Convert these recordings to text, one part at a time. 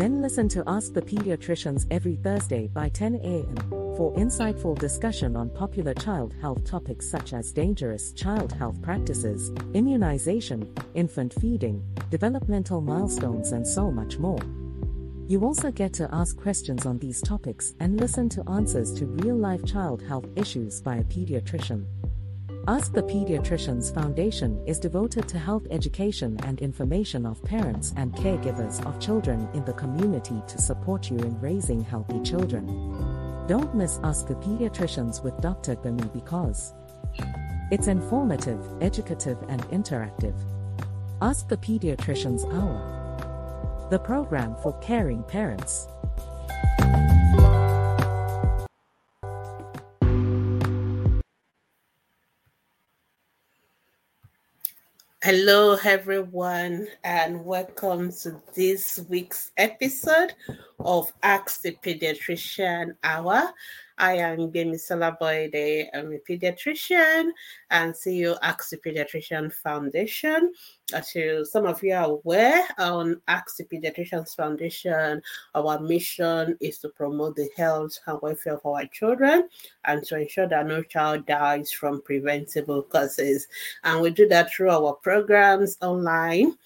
Then listen to Ask the Pediatricians every Thursday by 10 a.m. for insightful discussion on popular child health topics such as dangerous child health practices, immunization, infant feeding, developmental milestones, and so much more. You also get to ask questions on these topics and listen to answers to real life child health issues by a pediatrician. Ask the Pediatricians Foundation is devoted to health education and information of parents and caregivers of children in the community to support you in raising healthy children. Don't miss Ask the Pediatricians with Dr. Gbemi because it's informative, educative, and interactive. Ask the Pediatricians Hour, the program for caring parents. Hello, everyone, and welcome to this week's episode of Ask the Pediatrician Hour. I am Gbemisola Boyede. I'm a pediatrician and CEO Ask the Pediatrician Foundation. As you, some of you are aware, on Ask the Pediatricians Foundation, our mission is to promote the health and welfare of our children and to ensure that no child dies from preventable causes. And we do that through our programs online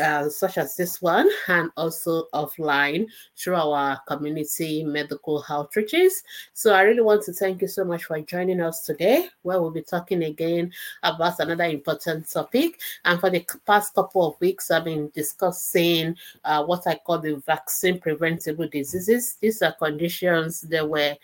uh, such as this one, and also offline through our community medical outreaches. So I really want to thank you so much for joining us today, where we'll be talking again about another important topic. And for the past couple of weeks, I've been discussing uh, what I call the vaccine preventable diseases. These are conditions that were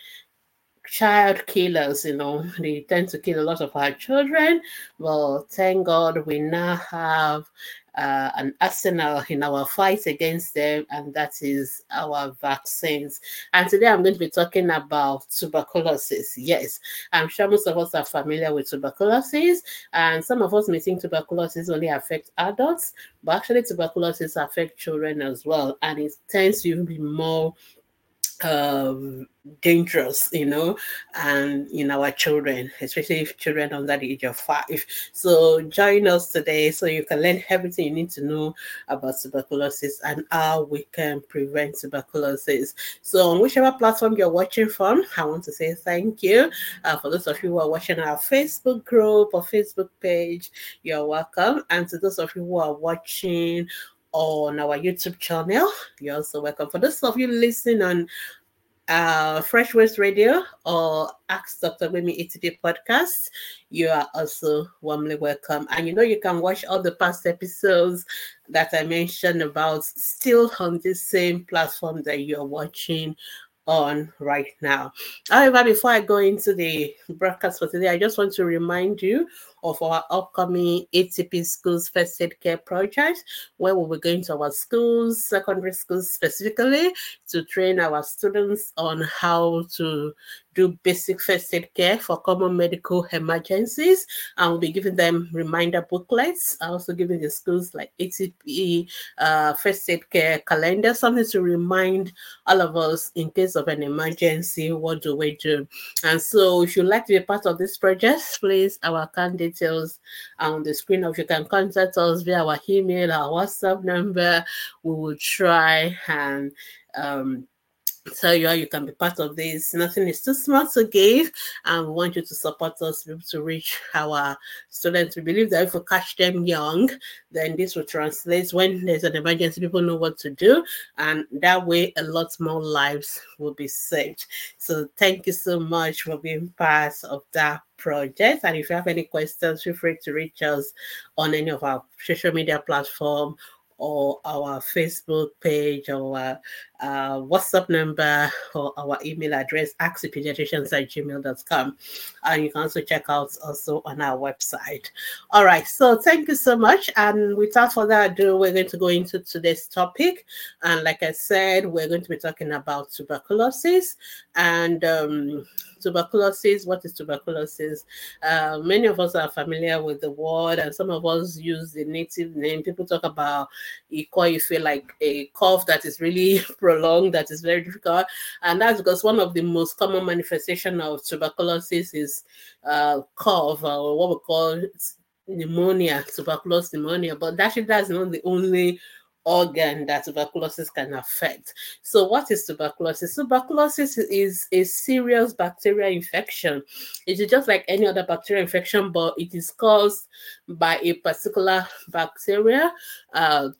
child killers, you know, they tend to kill a lot of our children. Well, thank God we now have uh, an arsenal in our fight against them, and that is our vaccines. And today I'm going to be talking about tuberculosis. Yes, I'm sure most of us are familiar with tuberculosis, and some of us may think tuberculosis only affects adults, but actually tuberculosis affects children as well, and it tends to be more um, dangerous, you know, and in our children, especially if children under the age of five. So join us today so you can learn everything you need to know about tuberculosis and how we can prevent tuberculosis. So on whichever platform you're watching from, I want to say thank you. Uh, for those of you who are watching our Facebook group or Facebook page, you're welcome. And to those of you who are watching on our YouTube channel. You're also welcome. For those of you listening on uh, Fresh West Radio or Ask Dr. Mimi ETD podcast, you are also warmly welcome. And you know, you can watch all the past episodes that I mentioned about still on the same platform that you're watching on right now. However, before I go into the broadcast for today, I just want to remind you of our upcoming ATP Schools First Aid Care project, where we'll be going to our schools, secondary schools specifically, to train our students on how to do basic first aid care for common medical emergencies. And we'll be giving them reminder booklets, I also giving the schools like ATP uh, first aid care calendar, something to remind all of us in case of an emergency, what do we do? And so if you'd like to be part of this project, please, our account details on the screen, if you can contact us via our email, our WhatsApp number, we will try and um, tell you how you can be part of this. Nothing is too small to give, and we want you to support us to reach our students. We believe that if we catch them young, then this will translate when there's an emergency, people know what to do, and that way a lot more lives will be saved. So thank you so much for being part of that project. And if you have any questions, feel free to reach us on any of our social media platform or our Facebook page or our uh, WhatsApp number or our email address, askthepediatricians at gmail.com. And you can also check out also on our website. All right, so thank you so much. And without further ado, we're going to go into today's topic. And like I said, we're going to be talking about tuberculosis and um, tuberculosis. What is tuberculosis? Uh, many of us are familiar with the word, and some of us use the native name. People talk about call you feel like a cough that is really prolonged, that is very difficult, and that's because one of the most common manifestation of tuberculosis is uh, cough, or what we call pneumonia, tuberculosis pneumonia. But actually, that's not the only organ that tuberculosis can affect. So, what is tuberculosis? Tuberculosis is a serious bacterial infection. It is just like any other bacterial infection, but it is caused by a particular bacteria. Uh,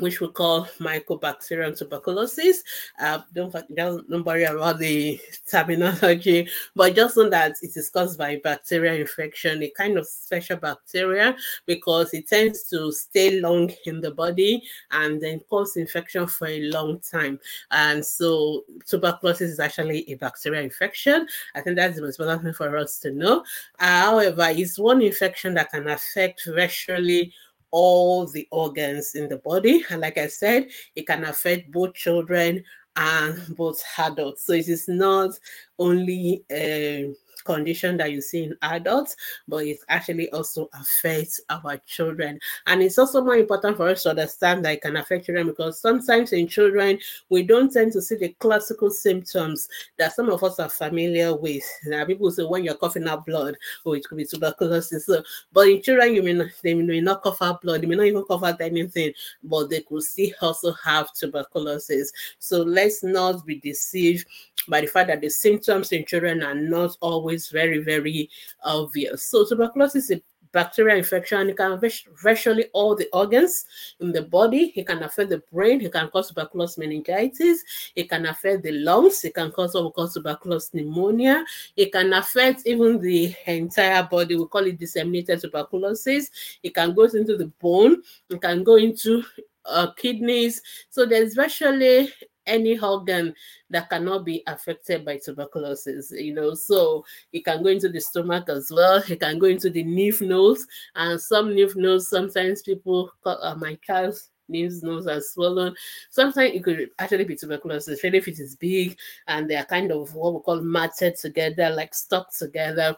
which we call Mycobacterium tuberculosis. Uh, don't, don't worry about the terminology, but just know that it is caused by bacterial infection, a kind of special bacteria, because it tends to stay long in the body and then cause infection for a long time. And so tuberculosis is actually a bacterial infection. I think that's the most important thing for us to know. Uh, however, it's one infection that can affect virtually all the organs in the body. And like I said, it can affect both children and both adults. So it is not only uh, condition that you see in adults, but it actually also affects our children. And it's also more important for us to understand that it can affect children because sometimes in children, we don't tend to see the classical symptoms that some of us are familiar with. Now, people say when you're coughing out blood, oh, it could be tuberculosis. So, but in children, you may not, they may not cough out blood, they may not even cough out anything, but they could still also have tuberculosis. So let's not be deceived by the fact that the symptoms in children are not always very, very obvious. So tuberculosis is a bacterial infection. It can affect virtually all the organs in the body. It can affect the brain. It can cause tuberculosis meningitis. It can affect the lungs. It can cause what we call tuberculosis pneumonia. It can affect even the entire body. We call it disseminated tuberculosis. It can go into the bone. It can go into uh, kidneys. So there's virtually any organ that cannot be affected by tuberculosis, you know. So it can go into the stomach as well, it can go into the lymph nodes, and some lymph nodes, sometimes people call uh, my child's lymph nodes are swollen. Sometimes it could actually be tuberculosis, especially if it is big and they are kind of what we call matted together, like stuck together.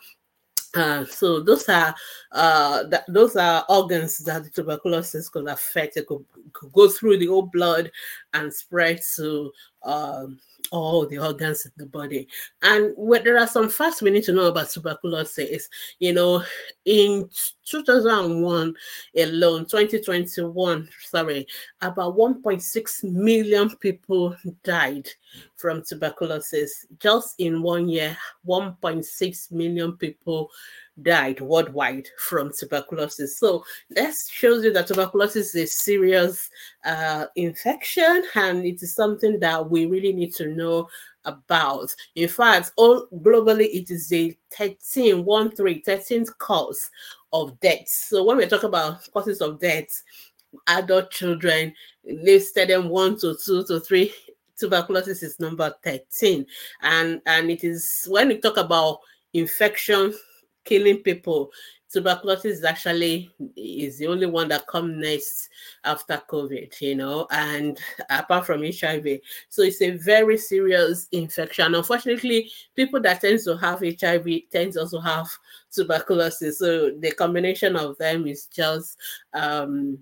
Uh, so those are uh, those are organs that tuberculosis could affect. It could, could go through the whole blood and spread to um, all the organs in the body. And what, there are some facts we need to know about tuberculosis. You know, in 2001 alone, 2021, sorry, about 1.6 million people died from tuberculosis. Just in one year, 1.6 million people died worldwide from tuberculosis. So that shows you that tuberculosis is a serious uh, infection and it is something that we really need to know about. In fact, all globally, it is a 13, 1 3, 13th cause of death. So when we talk about causes of death, adult children listed them 1 to 2 to 3 tuberculosis is number 13 and and it is when we talk about infection killing people. Tuberculosis is actually is the only one that comes next after covid you know and apart from hiv so it's a very serious infection. Unfortunately people that tend to have hiv tend to also have tuberculosis. So the combination of them is just um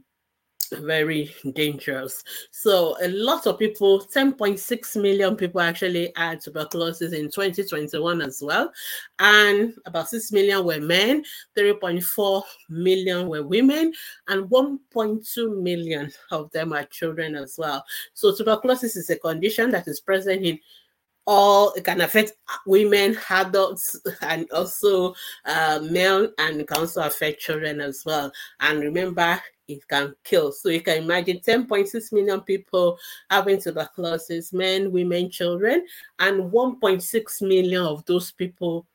very dangerous. So a lot of people, 10.6 million people actually had tuberculosis in 2021 as well. And about 6 million were men, 3.4 million were women, and 1.2 million of them are children as well. So tuberculosis is a condition that is present in all it can affect women, adults, and also uh, male, and can also affect children as well. And remember, it can kill. So you can imagine 10.6 million people having tuberculosis, men, women, children, and 1.6 million of those people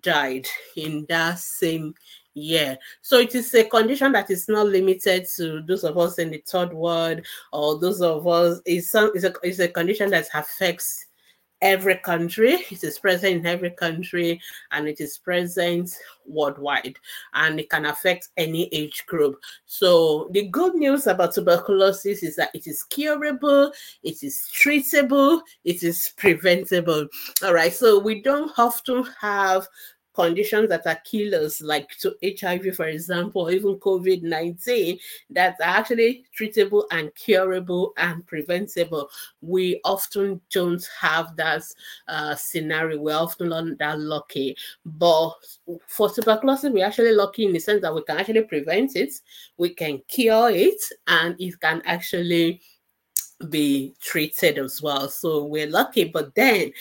died in that same year. So it is a condition that is not limited to those of us in the third world or those of us. It's, some, it's, a, it's a condition that affects every country. It is present in every country and it is present worldwide and it can affect any age group. So, the good news about tuberculosis is that it is curable, it is treatable, it is preventable. All right, so we don't often have conditions that are killers, like to HIV, for example, or even COVID 19, that are actually treatable and curable and preventable. We often don't have that uh, scenario. We're often not that lucky. But for tuberculosis, we're actually lucky in the sense that we can actually prevent it, we can cure it, and it can actually be treated as well. So we're lucky. But then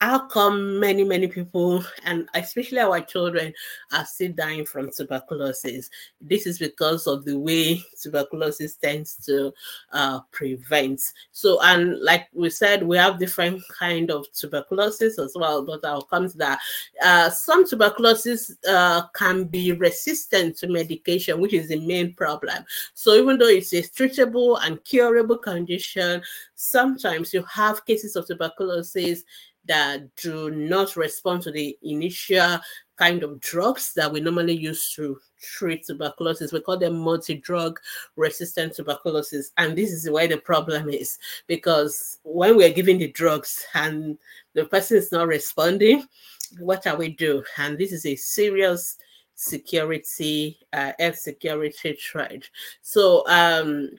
how come many many people and especially our children are still dying from tuberculosis? This is because of the way tuberculosis tends to uh, prevent. So and like we said we have different kind of tuberculosis as well but i'll come to that. Uh, some tuberculosis uh, can be resistant to medication which is the main problem. So even though it's a treatable and curable condition sometimes you have cases of tuberculosis that do not respond to the initial kind of drugs that we normally use to treat tuberculosis. We call them multi-drug resistant tuberculosis. And this is where the problem is because when we're giving the drugs and the person is not responding, what shall we do? And this is a serious security, uh, health security threat. So um,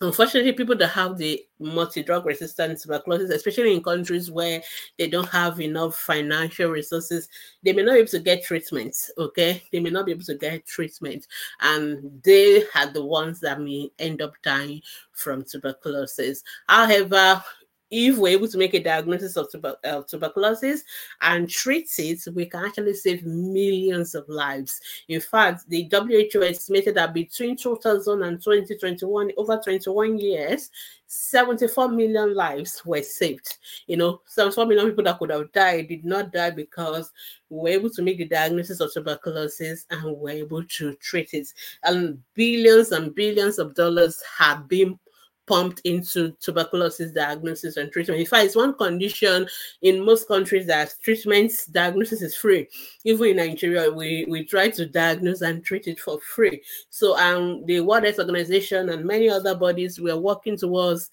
Unfortunately, people that have the multi-drug resistant tuberculosis, especially in countries where they don't have enough financial resources, they may not be able to get treatment. Okay, they may not be able to get treatment, and they are the ones that may end up dying from tuberculosis. However, if we're able to make a diagnosis of tuber- tuberculosis and treat it, we can actually save millions of lives. In fact, the WHO estimated that between 2000 and 2021, over 21 years, 74 million lives were saved. You know, 74 million people that could have died did not die because we were able to make the diagnosis of tuberculosis and we were able to treat it. And billions and billions of dollars have been pumped into tuberculosis diagnosis and treatment. In fact, it's one condition in most countries that treatment diagnosis is free. Even in Nigeria, we, we try to diagnose and treat it for free. So um, the World Health Organization and many other bodies were working towards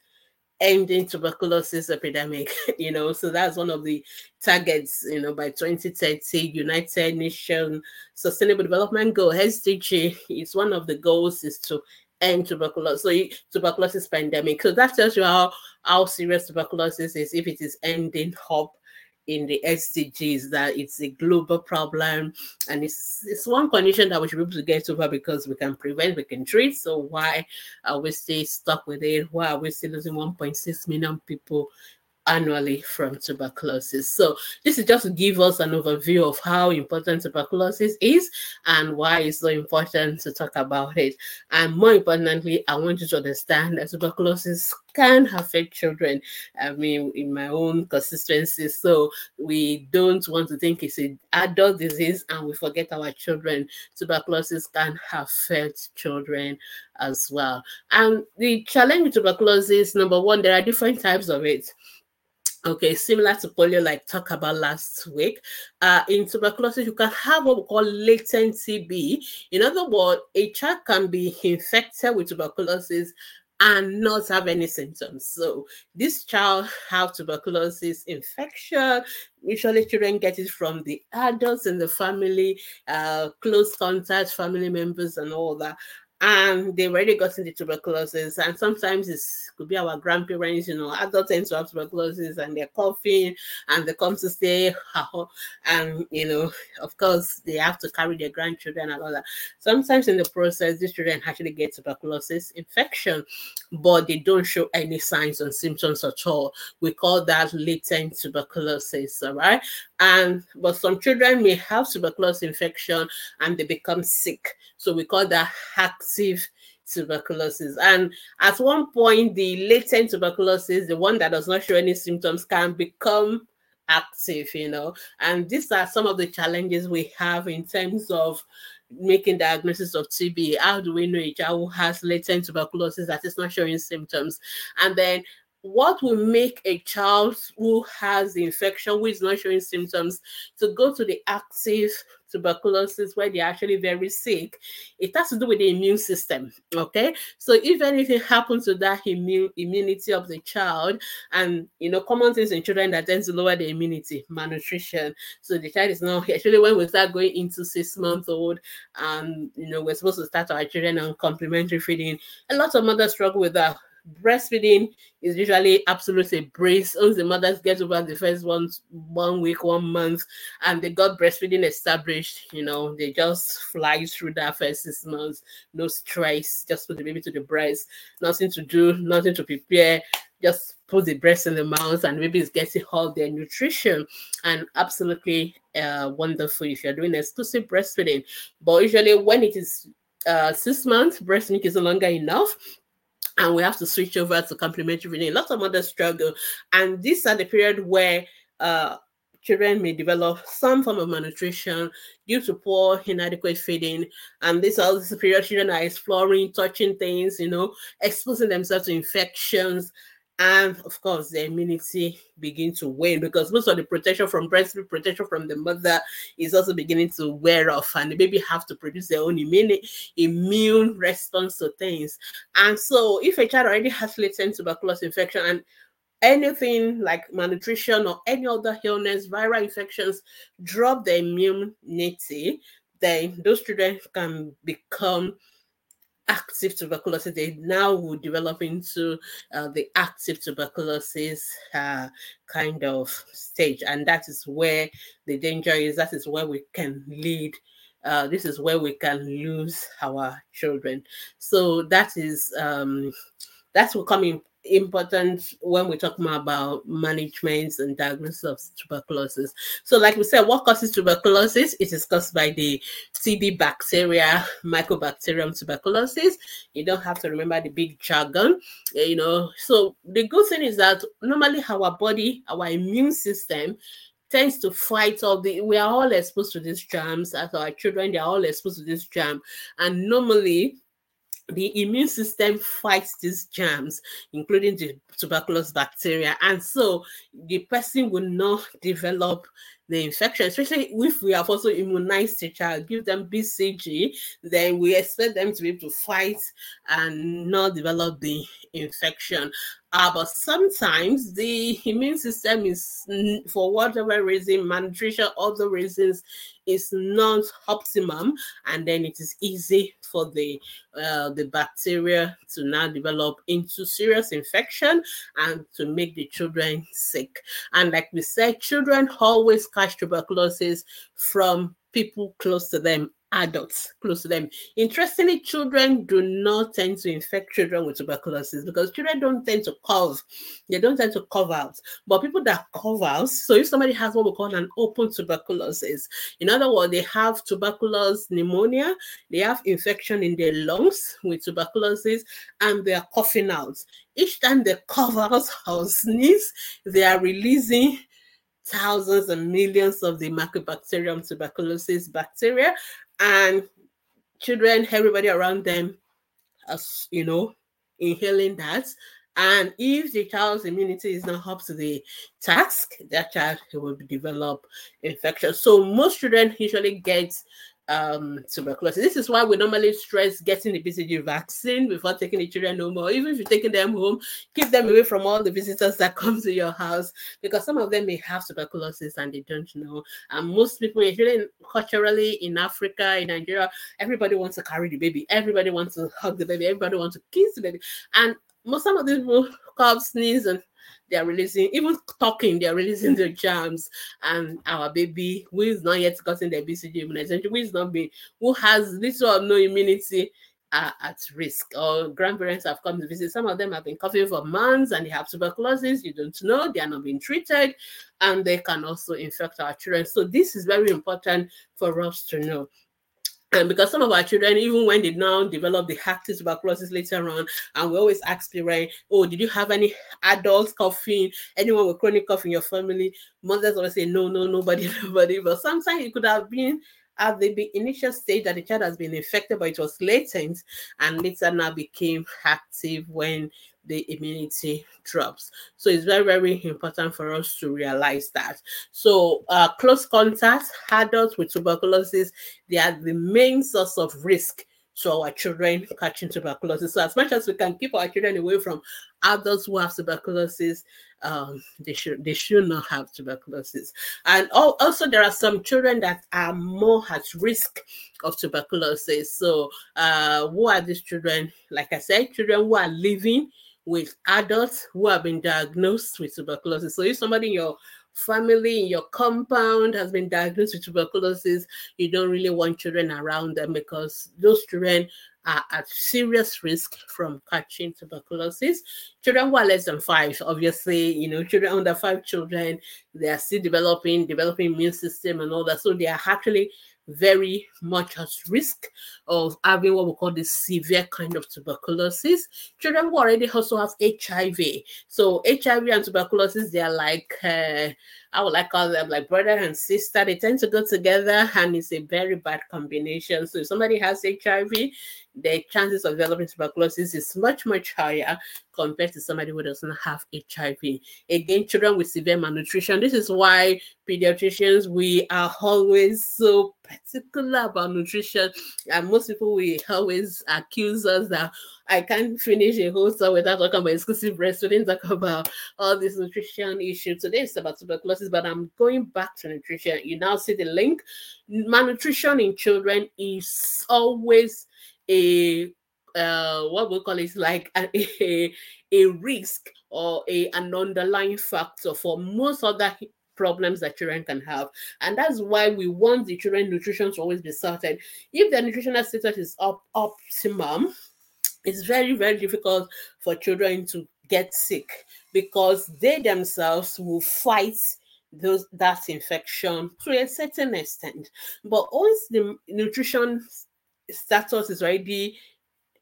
ending tuberculosis epidemic you know so that's one of the targets you know by 2030 united nations sustainable development goal sdg is one of the goals is to end tuberculosis, so tuberculosis pandemic. So that tells you how, how serious tuberculosis is if it is ending up in the SDGs, that it's a global problem and it's it's one condition that we should be able to get over because we can prevent, we can treat. So why are we still stuck with it? Why are we still losing 1.6 million people annually from tuberculosis. So this is just to give us an overview of how important tuberculosis is and why it's so important to talk about it. And more importantly, I want you to understand that tuberculosis can affect children. I mean, in my own consistency. So we don't want to think it's an adult disease and we forget our children. Tuberculosis can affect children as well. And the challenge with tuberculosis, number one, there are different types of it. Okay, similar to polio, like talk about last week. Uh, in tuberculosis, you can have what we call latent TB. In other words, a child can be infected with tuberculosis and not have any symptoms. So this child have tuberculosis infection. Usually children get it from the adults in the family, uh, close contact, family members and all that and they've already gotten the tuberculosis. And sometimes it could be our grandparents, you know, adults tend to have tuberculosis and they're coughing and they come to stay. And, you know, of course, they have to carry their grandchildren and all that. Sometimes in the process, these children actually get tuberculosis infection, but they don't show any signs and symptoms at all. We call that latent tuberculosis, all right? And but some children may have tuberculosis infection and they become sick. So we call that active tuberculosis. And at one point, the latent tuberculosis, the one that does not show any symptoms, can become active, you know. And these are some of the challenges we have in terms of making diagnosis of TB. How do we know a child who has latent tuberculosis that is not showing symptoms? And then what will make a child who has the infection, who is not showing symptoms, to go to the active tuberculosis where they're actually very sick, it has to do with the immune system. Okay. So if anything happens to that immune immunity of the child, and you know, common things in children that tends to lower the immunity, malnutrition. So the child is not actually when we start going into six months old, and you know, we're supposed to start our children on complementary feeding. A lot of mothers struggle with that breastfeeding is usually absolutely brace. Once the mothers get over the first one one week, one month, and they got breastfeeding established, you know, they just fly through that first six months, no stress, just put the baby to the breast, nothing to do, nothing to prepare, just put the breast in the mouth, and baby is getting all their nutrition, and absolutely uh, wonderful if you're doing exclusive breastfeeding. But usually, when it is uh, six months, breast milk is no longer enough and we have to switch over to complementary feeding. Lots of mothers struggle, and these are the period where uh, children may develop some form of malnutrition due to poor, inadequate feeding. And this are the period children are exploring, touching things, you know, exposing themselves to infections and of course the immunity begin to wane because most of the protection from breast milk protection from the mother is also beginning to wear off and the baby have to produce their own immune immune response to things. And so if a child already has latent tuberculosis infection and anything like malnutrition or any other illness viral infections drop the immunity then those children can become active tuberculosis, they now would develop into uh, the active tuberculosis uh, kind of stage. And that is where the danger is. That is where we can lead. Uh, this is where we can lose our children. So that is um, that will come in important when we talk more about management and diagnosis of tuberculosis. So, like we said, what causes tuberculosis? It is caused by the TB bacteria, Mycobacterium tuberculosis. You don't have to remember the big jargon, eh, you know. So, the good thing is that normally our body, our immune system, tends to fight all the we are all exposed to these germs as our children they are all exposed to this germ and normally the immune system fights these germs, including the tuberculosis bacteria. And so the person will not develop the infection, especially if we have also immunized the child, give them BCG, then we expect them to be able to fight and not develop the infection. Uh, but sometimes the immune system is, for whatever reason, malnutrition, other reasons, is not optimum, and then it is easy for the uh, the bacteria to now develop into serious infection and to make the children sick. And like we said, children always catch tuberculosis from people close to them adults close to them. Interestingly, children do not tend to infect children with tuberculosis because children don't tend to cough. They don't tend to cough out. But people that cough out, so if somebody has what we call an open tuberculosis, in other words, they have tuberculosis pneumonia, they have infection in their lungs with tuberculosis, and they are coughing out. Each time they cough out or sneeze, they are releasing thousands and millions of the Mycobacterium tuberculosis bacteria, and children, everybody around them, as you know, inhaling that. And if the child's immunity is not up to the task, that child will develop infection. So most children usually get um, tuberculosis. This is why we normally stress getting the BCG vaccine before taking the children home, or even if you're taking them home, keep them away from all the visitors that come to your house because some of them may have tuberculosis and they don't know. And most people, including culturally in Africa, in Nigeria, everybody wants to carry the baby, everybody wants to hug the baby, everybody wants to kiss the baby, and most some of these people cough, sneeze, and they are releasing, even talking, they are releasing the germs. And our baby, who is not yet gotten the BCG immunization, who is not being, who has little or no immunity, are at risk. Or grandparents have come to visit. Some of them have been coughing for months and they have tuberculosis. You don't know, they are not being treated, and they can also infect our children. So, this is very important for us to know. And because some of our children, even when they now develop the active tuberculosis later on, and we always ask parents, oh, did you have any adults coughing, anyone with chronic cough in your family? Mothers always say, no, no, nobody, nobody. But sometimes it could have been at the initial stage that the child has been infected, but it was latent, and later now became active when the immunity drops. So it's very, very important for us to realize that. So uh, close contact, adults with tuberculosis, they are the main source of risk to our children catching tuberculosis. So as much as we can keep our children away from adults who have tuberculosis, um, they should they should not have tuberculosis. And also there are some children that are more at risk of tuberculosis. So uh, who are these children? Like I said, children who are living with adults who have been diagnosed with tuberculosis. So if somebody in your family in your compound has been diagnosed with tuberculosis, you don't really want children around them because those children are at serious risk from catching tuberculosis. Children who are less than five, obviously, you know, children under five children, they are still developing, developing immune system and all that. So they are actually very much at risk of having what we call the severe kind of tuberculosis. Children who already also have HIV. So HIV and tuberculosis, they are like uh, I would like call them like brother and sister. They tend to go together, and it's a very bad combination. So if somebody has HIV, the chances of developing tuberculosis is much much higher compared to somebody who doesn't have HIV. Again, children with severe malnutrition. This is why pediatricians we are always so particular about nutrition, and most people we always accuse us that I can't finish a whole story without talking about exclusive breastfeeding, talk about all this nutrition issue. Today is about tuberculosis, but I'm going back to nutrition. You now see the link. Malnutrition in children is always a uh, what we call it like a, a, a risk or a, an underlying factor for most other problems that children can have. And that's why we want the children nutrition to always be sorted. If the nutritional status is up optimum, it's very, very difficult for children to get sick because they themselves will fight those that infection to a certain extent. But once the nutrition status is already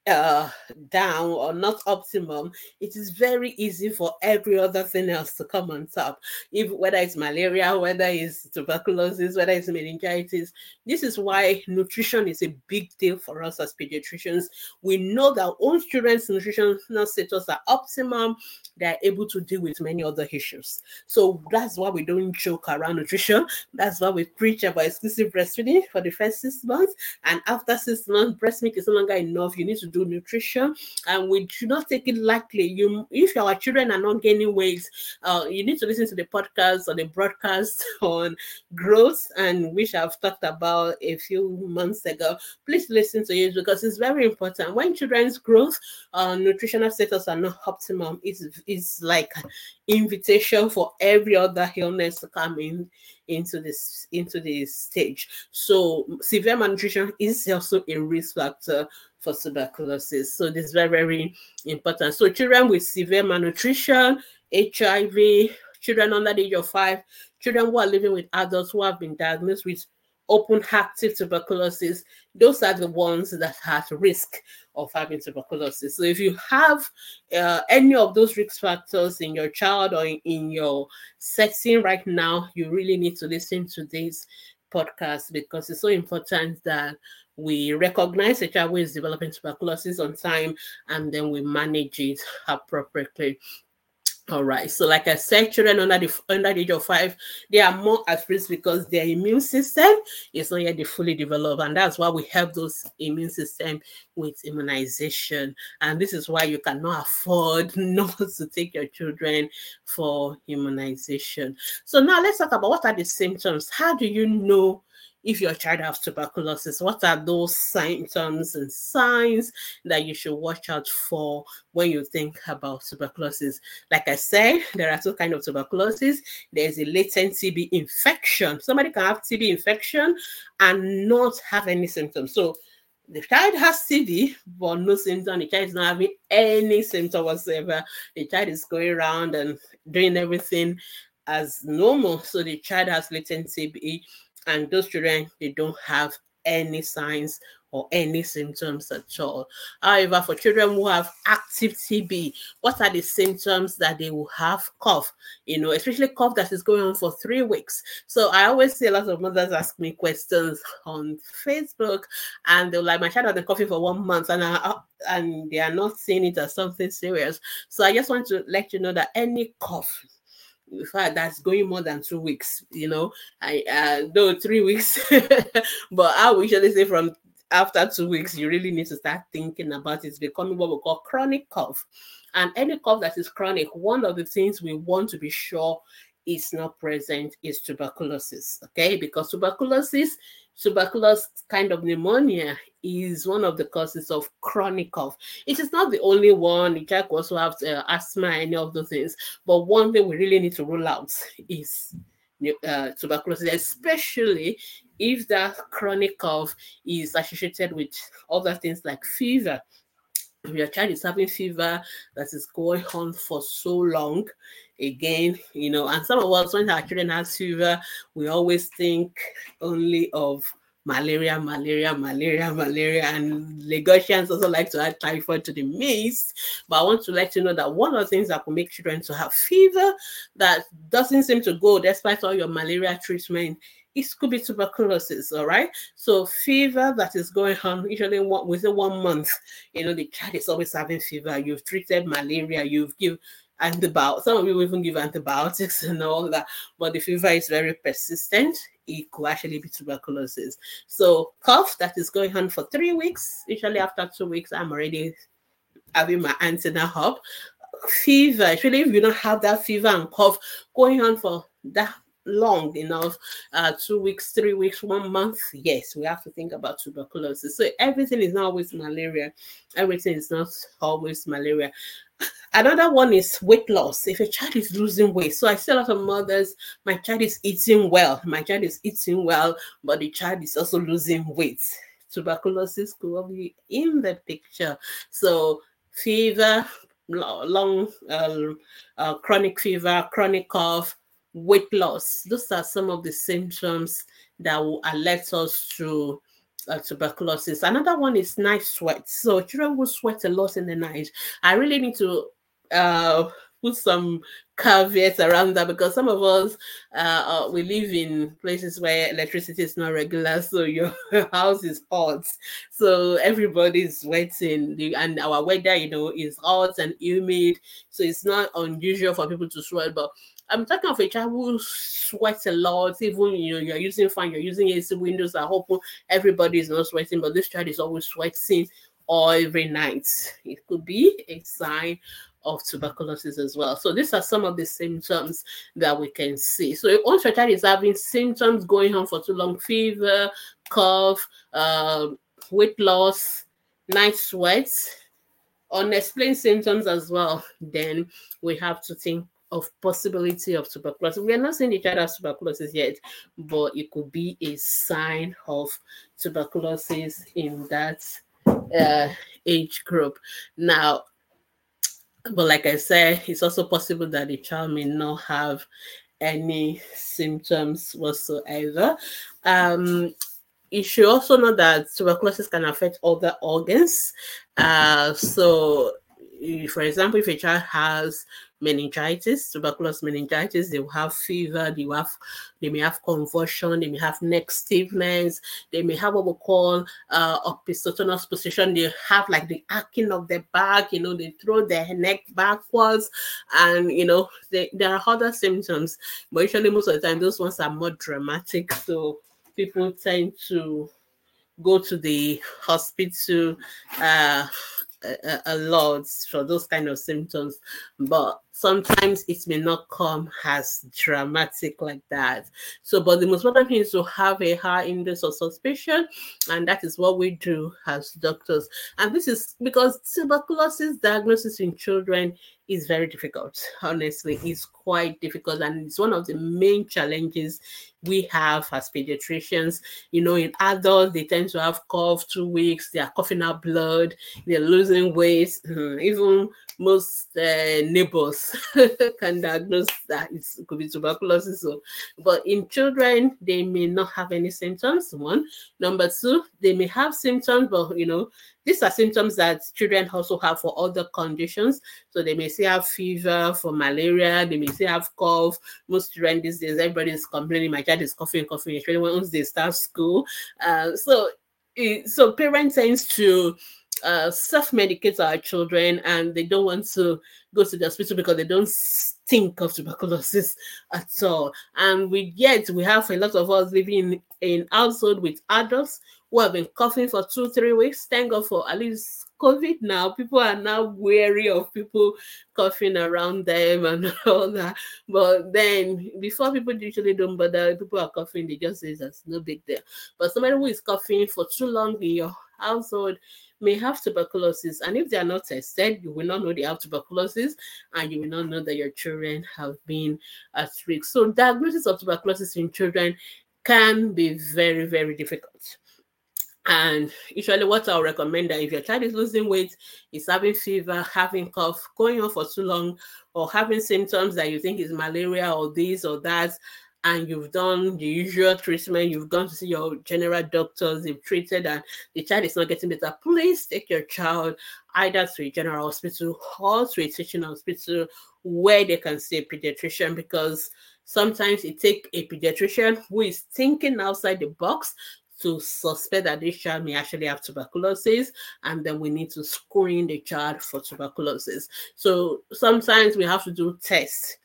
uh down or not optimum it is very easy for every other thing else to come on top. If whether it's malaria whether it's tuberculosis whether it's meningitis this is why nutrition is a big deal for us as pediatricians. We know that once children's nutritional status are optimum. They're able to deal with many other issues. So that's why we don't joke around nutrition. That's why we preach about exclusive breastfeeding for the first six months. And after six months breast milk is no longer enough. You need to do nutrition, and we should not take it lightly. You, if our children are not gaining weight, uh, you need to listen to the podcast or the broadcast on growth, and which I've talked about a few months ago. Please listen to it because it's very important. When children's growth, uh, nutritional status are not optimum, it's it's like invitation for every other illness to come in into this into this stage. So severe malnutrition is also a risk factor for tuberculosis. So this is very, very important. So children with severe malnutrition, HIV, children under the age of five, children who are living with adults who have been diagnosed with open active tuberculosis, those are the ones that have risk of having tuberculosis. So if you have uh, any of those risk factors in your child or in, in your setting right now, you really need to listen to this podcast because it's so important that we recognize a child who is developing tuberculosis on time and then we manage it appropriately. All right. So, like I said, children under the under the age of five, they are more at risk because their immune system is not yet fully developed, and that's why we help those immune system with immunization. And this is why you cannot afford not to take your children for immunization. So now let's talk about what are the symptoms. How do you know if your child has tuberculosis, what are those symptoms and signs that you should watch out for when you think about tuberculosis? Like I said, there are two kinds of tuberculosis. There's a latent TB infection. Somebody can have TB infection and not have any symptoms. So the child has TB, but no symptom. The child is not having any symptom whatsoever. The child is going around and doing everything as normal. So the child has latent TB and those children they don't have any signs or any symptoms at all. However, for children who have active TB, what are the symptoms that they will have? Cough, you know, especially cough that is going on for three weeks. So I always see a lot of mothers ask me questions on Facebook, and they're like, "My child has been coughing for one month, and I, and they are not seeing it as something serious." So I just want to let you know that any cough in fact that's going more than two weeks you know i uh though three weeks but i would usually say from after two weeks, you really need to start thinking about it. It's becoming what we call chronic cough. And any cough that is chronic, one of the things we want to be sure is not present is tuberculosis. Okay, because tuberculosis, tuberculous kind of pneumonia is one of the causes of chronic cough. It is not the only one. You also have uh, asthma, any of those things. But one thing we really need to rule out is uh, tuberculosis, especially if that chronic cough is associated with other things like fever. Your child is having fever that is going on for so long, again, you know, and some of us, when our children have fever, we always think only of malaria, malaria, malaria, malaria, and Lagosians also like to add typhoid to the mix. But I want to let you know that one of the things that can make children to have fever that doesn't seem to go despite all your malaria treatment it could be tuberculosis, all right? So fever that is going on usually one, within one month, you know, the child is always having fever. You've treated malaria, you've given antibiotics. Some of you even give antibiotics and all that, but the fever is very persistent. It could actually be tuberculosis. So cough that is going on for three weeks. Usually after two weeks, I'm already having my antenna up. Fever, actually, if you don't have that fever and cough going on for that long enough uh two weeks three weeks one month? Yes we have to think about tuberculosis. So everything is not always malaria. Everything is not always malaria. Another one is weight loss. If a child is losing weight so i see a lot of mothers my child is eating well. My child is eating well but the child is also losing weight. Tuberculosis could be in the picture. So fever long uh, uh, chronic fever chronic cough weight loss. Those are some of the symptoms that will alert us to uh, tuberculosis. Another one is night sweat. So children will sweat a lot in the night. I really need to uh, put some caveats around that because some of us uh, uh, we live in places where electricity is not regular, so your house is hot, so everybody is sweating, and our weather, you know, is hot and humid, so it's not unusual for people to sweat, but I'm talking of a child who sweats a lot, even you know, you're using fan, you're using AC windows are open, everybody is not sweating, but this child is always sweating all every night. It could be a sign of tuberculosis as well. So these are some of the symptoms that we can see. So once your child is having symptoms going on for too long, fever, cough, uh, weight loss, night sweats, unexplained symptoms as well, then we have to think of possibility of tuberculosis. We are not saying each other has tuberculosis yet, but it could be a sign of tuberculosis in that uh, age group. Now, but like I said, it's also possible that the child may not have any symptoms whatsoever. Um, you should also know that tuberculosis can affect other organs. Uh, so, for example, if a child has meningitis, tuberculous meningitis. They will have fever. They will have, they may have convulsion. They may have neck stiffness. They may have what we call uh, opisthotonus position. They have like the arcing of their back. You know, they throw their neck backwards, and you know, they, there are other symptoms. But usually, most of the time, those ones are more dramatic. So people tend to go to the hospital uh, a, a, lot for those kind of symptoms, but sometimes it may not come as dramatic like that. So, but the most important thing is to have a high index of suspicion, and that is what we do as doctors. And this is because tuberculosis diagnosis in children is very difficult. Honestly, it's quite difficult, and it's one of the main challenges we have as pediatricians. You know, in adults, they tend to have cough two weeks, they are coughing out blood, they're losing weight. Even most uh, neighbors can diagnose that it could be tuberculosis. So, but in children, they may not have any symptoms. One, number two, they may have symptoms, but you know, these are symptoms that children also have for other conditions. So they may say have fever for malaria, they may say have cough. Most children these days, everybody is complaining, my child is coughing, coughing, especially once they start school. Uh, so, so parents tends to uh, self-medicate our children and they don't want to go to the hospital because they don't think of tuberculosis at all. And we yet we have a lot of us living in, in household with adults who have been coughing for two, three weeks. Thank God for at least COVID now. People are now wary of people coughing around them and all that. But then before people usually don't bother, people are coughing, they just say that's no big deal. But somebody who is coughing for too long in your household may have tuberculosis. And if they are not tested, you will not know they have tuberculosis and you will not know that your children have been at risk. So, diagnosis of tuberculosis in children can be very, very difficult. And usually, what I'll recommend that if your child is losing weight, is having fever, having cough, going on for too long, or having symptoms that you think is malaria or this or that, and you've done the usual treatment, you've gone to see your general doctors, you've treated, and the child is not getting better, please take your child either to a general hospital or to a teaching hospital where they can see a pediatrician because sometimes it takes a pediatrician who is thinking outside the box to suspect that this child may actually have tuberculosis, and then we need to screen the child for tuberculosis. So sometimes we have to do tests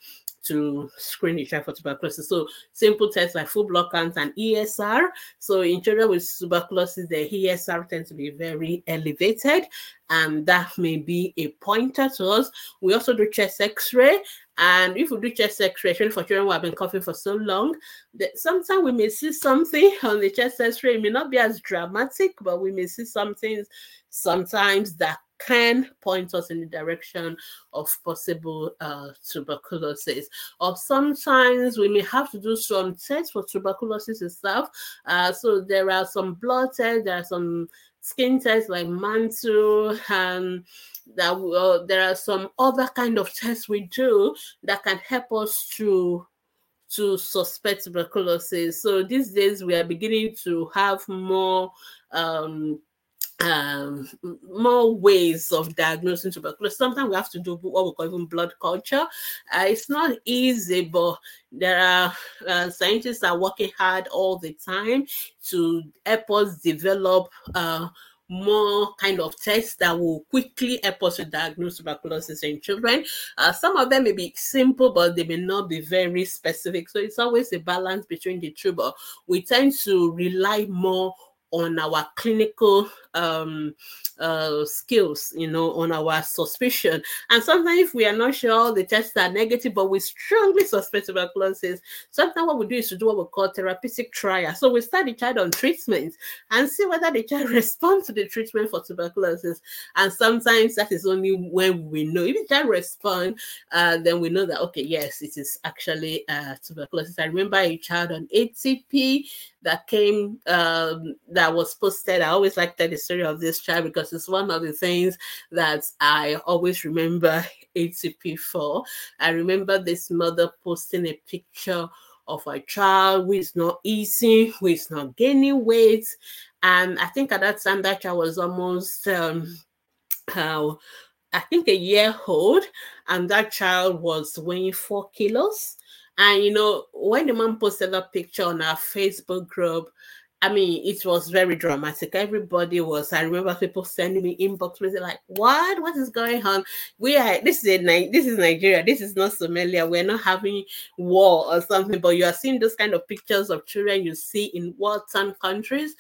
to screen the child for tuberculosis. So simple tests like full blood count and ESR. So in children with tuberculosis, the ESR tends to be very elevated, and that may be a pointer to us. We also do chest X-ray, and if we do chest X-ray, especially for children who have been coughing for so long, that sometimes we may see something on the chest X-ray. It may not be as dramatic, but we may see something sometimes that can point us in the direction of possible uh, tuberculosis. Or sometimes we may have to do some tests for tuberculosis itself. Uh, so there are some blood tests, there are some skin tests like Mantoux and that uh, there are some other kind of tests we do that can help us to to suspect tuberculosis. So these days we are beginning to have more um, um, more ways of diagnosing tuberculosis. Sometimes we have to do what we call even blood culture. Uh, it's not easy, but there are uh, scientists are working hard all the time to help us develop uh, more kind of tests that will quickly help us to diagnose tuberculosis in children. Uh, some of them may be simple, but they may not be very specific. So it's always a balance between the two. But we tend to rely more on our clinical um, uh, skills, you know, on our suspicion. And sometimes if we are not sure the tests are negative, but we strongly suspect tuberculosis, sometimes what we do is to do what we call therapeutic trial. So we start the child on treatment and see whether the child responds to the treatment for tuberculosis. And sometimes that is only when we know. If the child responds, uh, then we know that, okay, yes, it is actually uh, tuberculosis. I remember a child on ATP that came um, that was posted. I always like that the story of this child because it's one of the things that I always remember ATP for. I remember this mother posting a picture of a child who is not eating, who is not gaining weight. And I think at that time that child was almost um, uh, I think a year old, and that child was weighing four kilos. And you know, when the mom posted that picture on our Facebook group, I mean, it was very dramatic. Everybody was. I remember people sending me inbox messages like, "What? What is going on? We are. This is a, this is Nigeria. This is not Somalia. We're not having war or something. But you are seeing those kind of pictures of children you see in war-torn countries,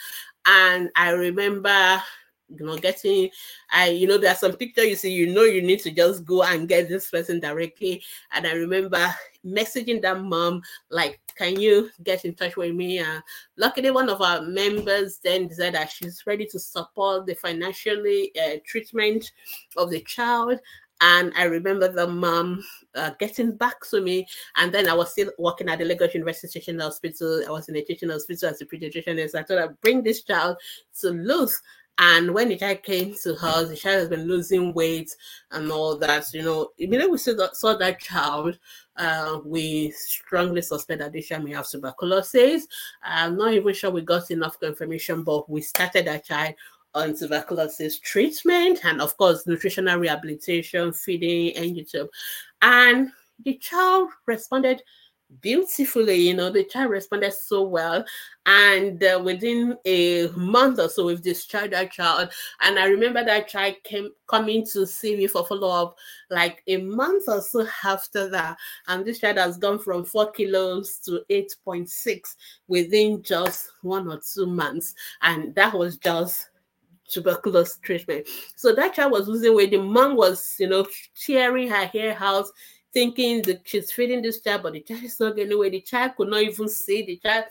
and I remember you know getting i you know there's some picture you see you know you need to just go and get this person directly and i remember messaging that mom like can you get in touch with me uh, luckily one of our members then said that she's ready to support the financially uh, treatment of the child and I remember the mom uh, getting back to me. And then I was still working at the Lagos University Teaching Hospital. I was in a teaching hospital as a pediatrician. So I thought I'd bring this child to LUTH And when the child came to us, the child has been losing weight and all that. You know, immediately we saw that, saw that child, uh, we strongly suspect that this child may have tuberculosis. I'm not even sure we got enough confirmation, but we started that child on tuberculosis treatment and of course nutritional rehabilitation, feeding, and YouTube. And the child responded beautifully. You know, the child responded so well. And uh, within a month or so, we've discharged that child. And I remember that child came coming to see me for follow up like a month or so after that. And this child has gone from four kilos to 8.6 within just one or two months. And that was just tuberculosis treatment. So that child was losing weight. The mom was, you know, tearing her hair out, thinking that she's feeding this child, but the child is not getting away. The child could not even see the child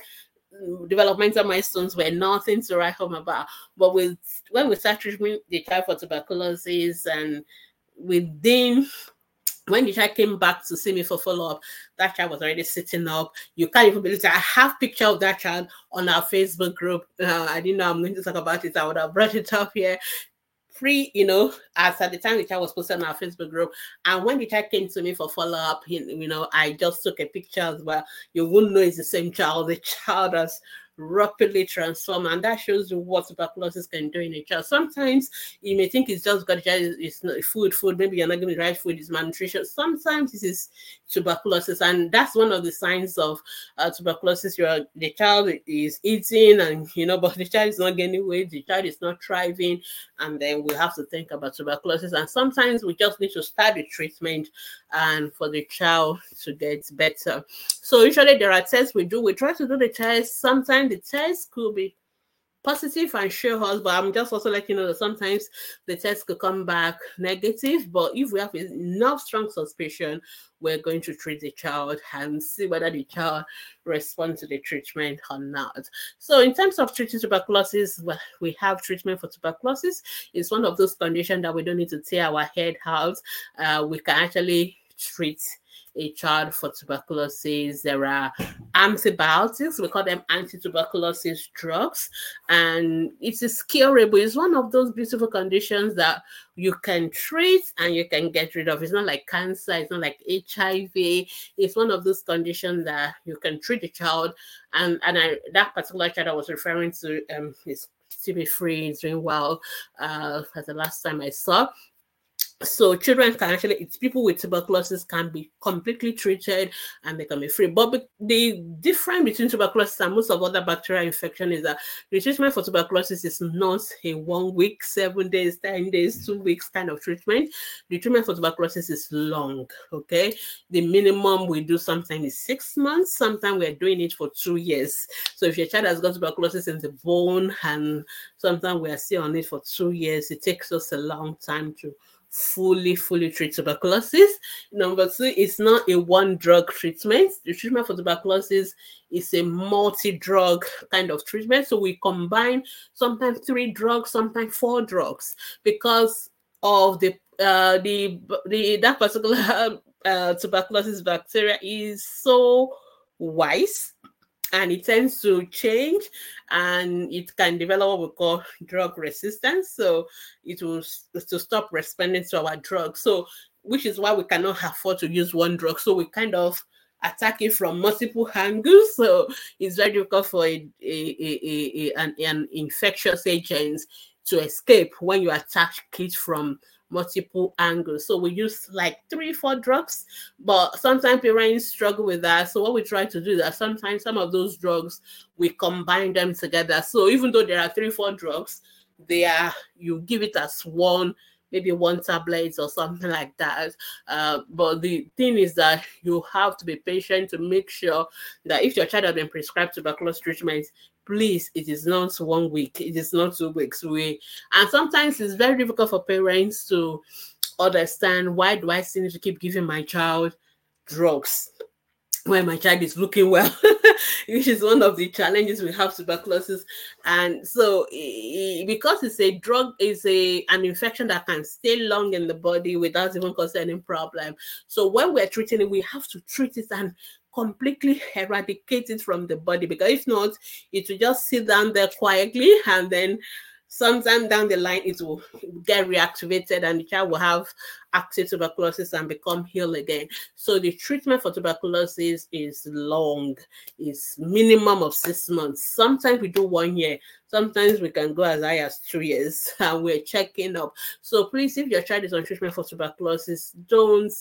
mm, developmental milestones were nothing to write home about. But with when we start treating the child for tuberculosis and within when the child came back to see me for follow-up, that child was already sitting up. You can't even believe it. I have picture of that child on our Facebook group. Uh, I didn't know I'm going to talk about it. I would have brought it up here free, you know, as at the time the child was posted on our Facebook group. And when the child came to me for follow up, you know, I just took a picture as well. You wouldn't know it's the same child. The child has rapidly transform and that shows you what tuberculosis can do in a child sometimes you may think it's just because it's not food food. Maybe you're not giving the right food it's malnutrition. Sometimes this is tuberculosis and that's one of the signs of uh, tuberculosis. You're the child is eating and you know but the child is not gaining weight the child is not thriving and then we have to think about tuberculosis. And sometimes we just need to start the treatment and for the child to get better. So usually there are tests we do. We try to do the test. Sometimes the test could be positive and show us, but I'm just also letting you know that sometimes the test could come back negative. But if we have enough strong suspicion, we're going to treat the child and see whether the child responds to the treatment or not. So, in terms of treating tuberculosis, well, we have treatment for tuberculosis. It's one of those conditions that we don't need to tear our head out. Uh, we can actually treat a child for tuberculosis. There are antibiotics, we call them anti-tuberculosis drugs, and it is curable. It's one of those beautiful conditions that you can treat and you can get rid of. It's not like cancer, it's not like HIV. It's one of those conditions that you can treat the child. And and I that particular child I was referring to um is TB free, is doing well. Uh, as the last time I saw so children can actually it's people with tuberculosis can be completely treated and they can be free. But the difference between tuberculosis and most of other bacterial infection is that the treatment for tuberculosis is not a one week seven days ten days two weeks kind of treatment. The treatment for tuberculosis is long okay? The minimum we do sometimes is six months sometimes we're doing it for two years. So if your child has got tuberculosis in the bone and sometimes we are still on it for two years it takes us a long time to fully, fully treat tuberculosis. Number two, it's not a one drug treatment. The treatment for tuberculosis is a multi drug kind of treatment. So we combine sometimes three drugs, sometimes four drugs because of the uh, the the that particular uh, tuberculosis bacteria is so wise and it tends to change and it can develop what we call drug resistance. So it will to stop responding to our drug. So which is why we cannot afford to use one drug. So we kind of attack it from multiple angles. So it's very difficult for a, a, a, a an, an infectious agent to escape when you attack it from multiple angles. So we use like three, four drugs, but sometimes parents struggle with that. So what we try to do is that sometimes some of those drugs we combine them together. So even though there are three, four drugs, they are you give it as one maybe one tablet or something like that. Uh, but the thing is that you have to be patient to make sure that if your child has been prescribed tuberculosis treatment, please it is not one week it is not two weeks. We and sometimes it's very difficult for parents to understand why do i still need to keep giving my child drugs when my child is looking well? Which is one of the challenges we have tuberculosis. And so because it's a drug is a an infection that can stay long in the body without even causing any problem. So when we're treating it we have to treat it and completely eradicate it from the body because if not, it will just sit down there quietly and then sometime down the line it will get reactivated and the child will have active tuberculosis and become healed again. So the treatment for tuberculosis is long. It's minimum of six months. Sometimes we do one year. Sometimes we can go as high as two years and we're checking up. So please if your child is on treatment for tuberculosis don't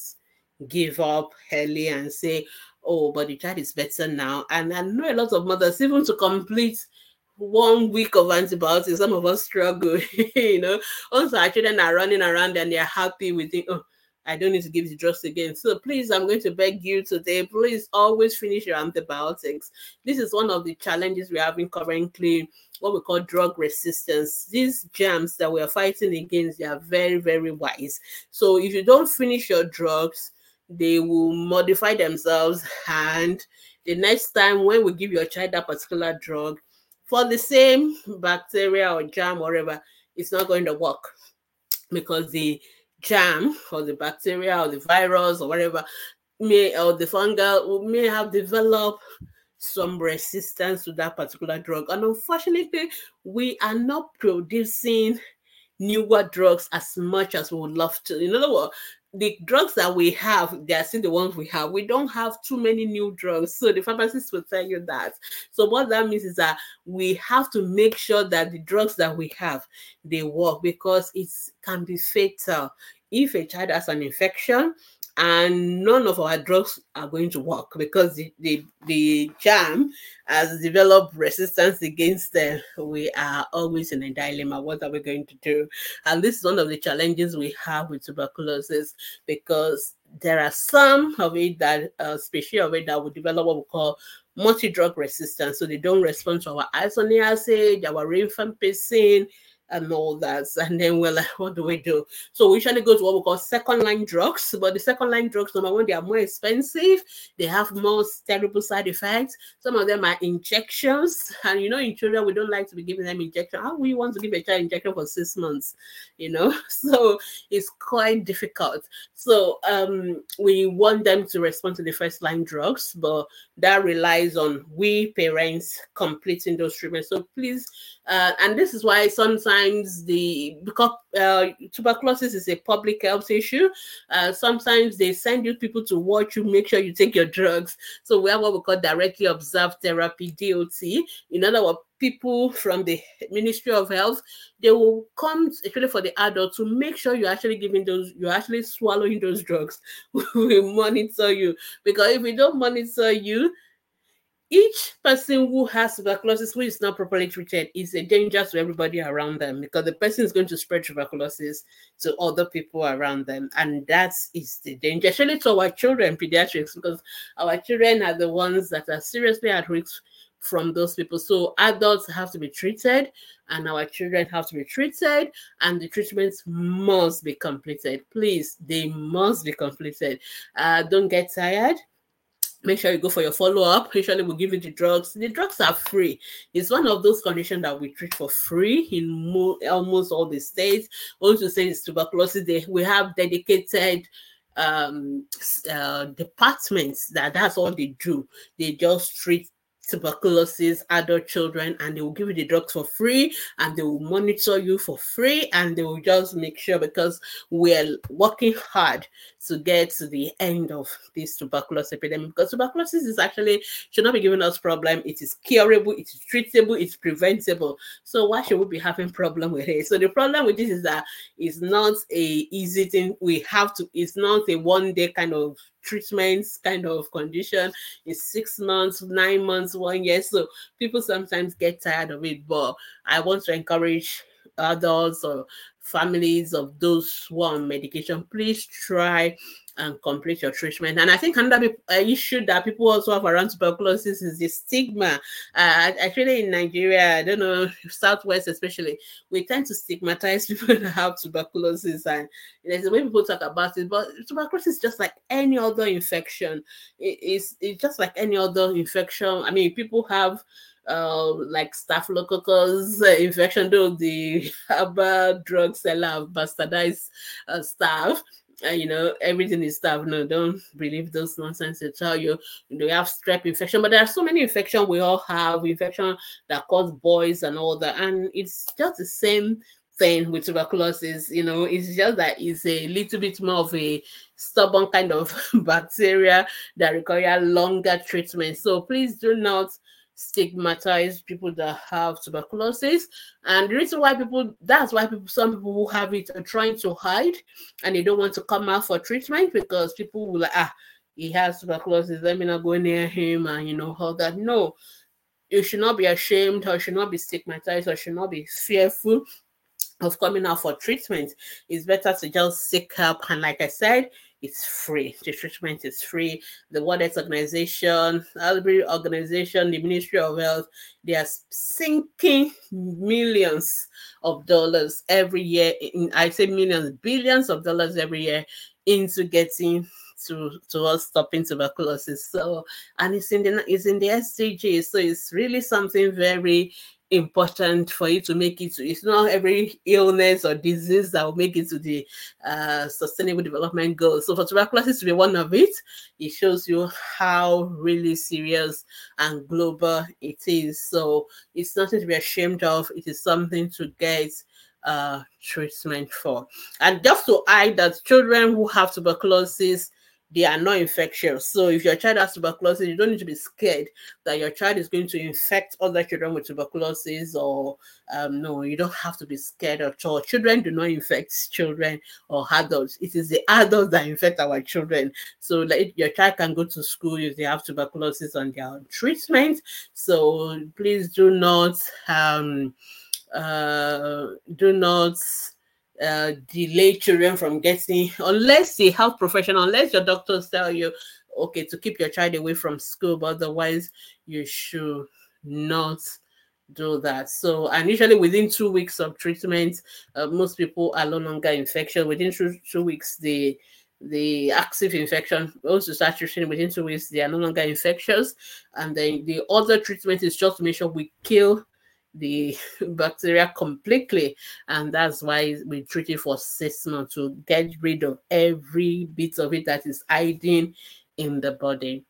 give up early and say oh but the child is better now and i know a lot of mothers even to complete one week of antibiotics, some of us struggle, you know. Also, our children are running around and they're happy with it. Oh, I don't need to give the drugs again. So please, I'm going to beg you today, please always finish your antibiotics. This is one of the challenges we're having currently, what we call drug resistance. These germs that we're fighting against, they are very, very wise. So if you don't finish your drugs, they will modify themselves and the next time when we give your child that particular drug for the same bacteria or germ, whatever, it's not going to work because the germ or the bacteria or the virus or whatever may or the fungal may have developed some resistance to that particular drug. And unfortunately, we are not producing newer drugs as much as we would love to. In other words, the drugs that we have, they are still the ones we have. We don't have too many new drugs. So the pharmacist will tell you that. So what that means is that we have to make sure that the drugs that we have, they work because it can be fatal. If a child has an infection, and none of our drugs are going to work because the, the, the jam has developed resistance against them. We are always in a dilemma. What are we going to do? And this is one of the challenges we have with tuberculosis because there are some of it that uh, species of it that will develop what we call multi-drug resistance. So they don't respond to our isoniazid, our rifampicin, and all that. And then we're like, what do we do? So we usually go to what we call second line drugs. But the second line drugs, number one, they are more expensive. They have more terrible side effects. Some of them are injections. And you know, in children, we don't like to be giving them injection. How we want to give a child injection for six months, you know? So it's quite difficult. So um, we want them to respond to the first line drugs, but that relies on we parents completing those treatments. So please, uh, and this is why sometimes the because uh, tuberculosis is a public health issue, uh, sometimes they send you people to watch you, make sure you take your drugs. So we have what we call directly observed therapy (DOT). In other words, people from the Ministry of Health, they will come especially for the adult to make sure you're actually giving those, you're actually swallowing those drugs. we monitor you because if we don't monitor you, each person who has tuberculosis who is not properly treated is a danger to everybody around them because the person is going to spread tuberculosis to other people around them and that is the danger especially to our children pediatrics because our children are the ones that are seriously at risk from those people. So adults have to be treated, and our children have to be treated, and the treatments must be completed. Please, they must be completed. Uh, don't get tired. Make sure you go for your follow up. Usually, we'll give you the drugs. The drugs are free. It's one of those conditions that we treat for free in mo- almost all the states. Also, say it's tuberculosis. They, we have dedicated um uh departments that that's all they do they just treat tuberculosis, adult children, and they will give you the drugs for free and they will monitor you for free and they will just make sure because we're working hard to get to the end of this tuberculosis epidemic because tuberculosis is actually should not be giving us problem. It is curable, it is treatable, it's preventable. So why should we be having problem with it? So the problem with this is that it's not a easy thing. We have to, it's not a one day kind of treatments kind of condition is six months, nine months, one year. So people sometimes get tired of it. But I want to encourage adults or families of those who are on medication, please try and complete your treatment. And I think another uh, issue that people also have around tuberculosis is the stigma. Uh, actually, in Nigeria, I don't know, Southwest especially, we tend to stigmatize people that have tuberculosis. And there's the way people talk about it, but tuberculosis is just like any other infection. It, it's, it's just like any other infection. I mean, people have uh, like staphylococcus infection, though the herbal drug seller have bastardized uh, staph uh, you know, everything is stuff. No, don't believe those nonsense they tell you. You know, you have strep infection, but there are so many infection we all have, infection that cause boils and all that, and it's just the same thing with tuberculosis. You know, it's just that it's a little bit more of a stubborn kind of bacteria that require longer treatment. So please do not stigmatize people that have tuberculosis. And the reason why people that's why people some people who have it are trying to hide and they don't want to come out for treatment because people will like ah he has tuberculosis let me not go near him and you know all that. No you should not be ashamed or should not be stigmatized or should not be fearful of coming out for treatment. It's better to just seek help. And like i said it's free. The treatment is free. The World Health Organization, Albury Organization, the Ministry of Health, they are sinking millions of dollars every year. In, I say millions, billions of dollars every year into getting to to us stopping tuberculosis. So and it's in the it's in the SDG. So it's really something very important for you to make it to, it's not every illness or disease that will make it to the uh, sustainable development goals so for tuberculosis to be one of it it shows you how really serious and global it is. So it's nothing to be ashamed of. It is something to get uh, treatment for. And just to add that children who have tuberculosis they are not infectious. So if your child has tuberculosis, you don't need to be scared that your child is going to infect other children with tuberculosis or um, no, you don't have to be scared at all. Children do not infect children or adults. It is the adults that infect our children. So like, your child can go to school if they have tuberculosis on their treatment. So please do not um, uh, do not uh, delay children from getting, unless the health professional, unless your doctors tell you, okay, to keep your child away from school, but otherwise you should not do that. So, and usually within two weeks of treatment, uh, most people are no longer infectious. Within two, two weeks, the the active infection once you treating within two weeks, they are no longer infectious. And then the other treatment is just to make sure we kill the bacteria completely and that's why we treat it for six months to get rid of every bit of it that is hiding in the body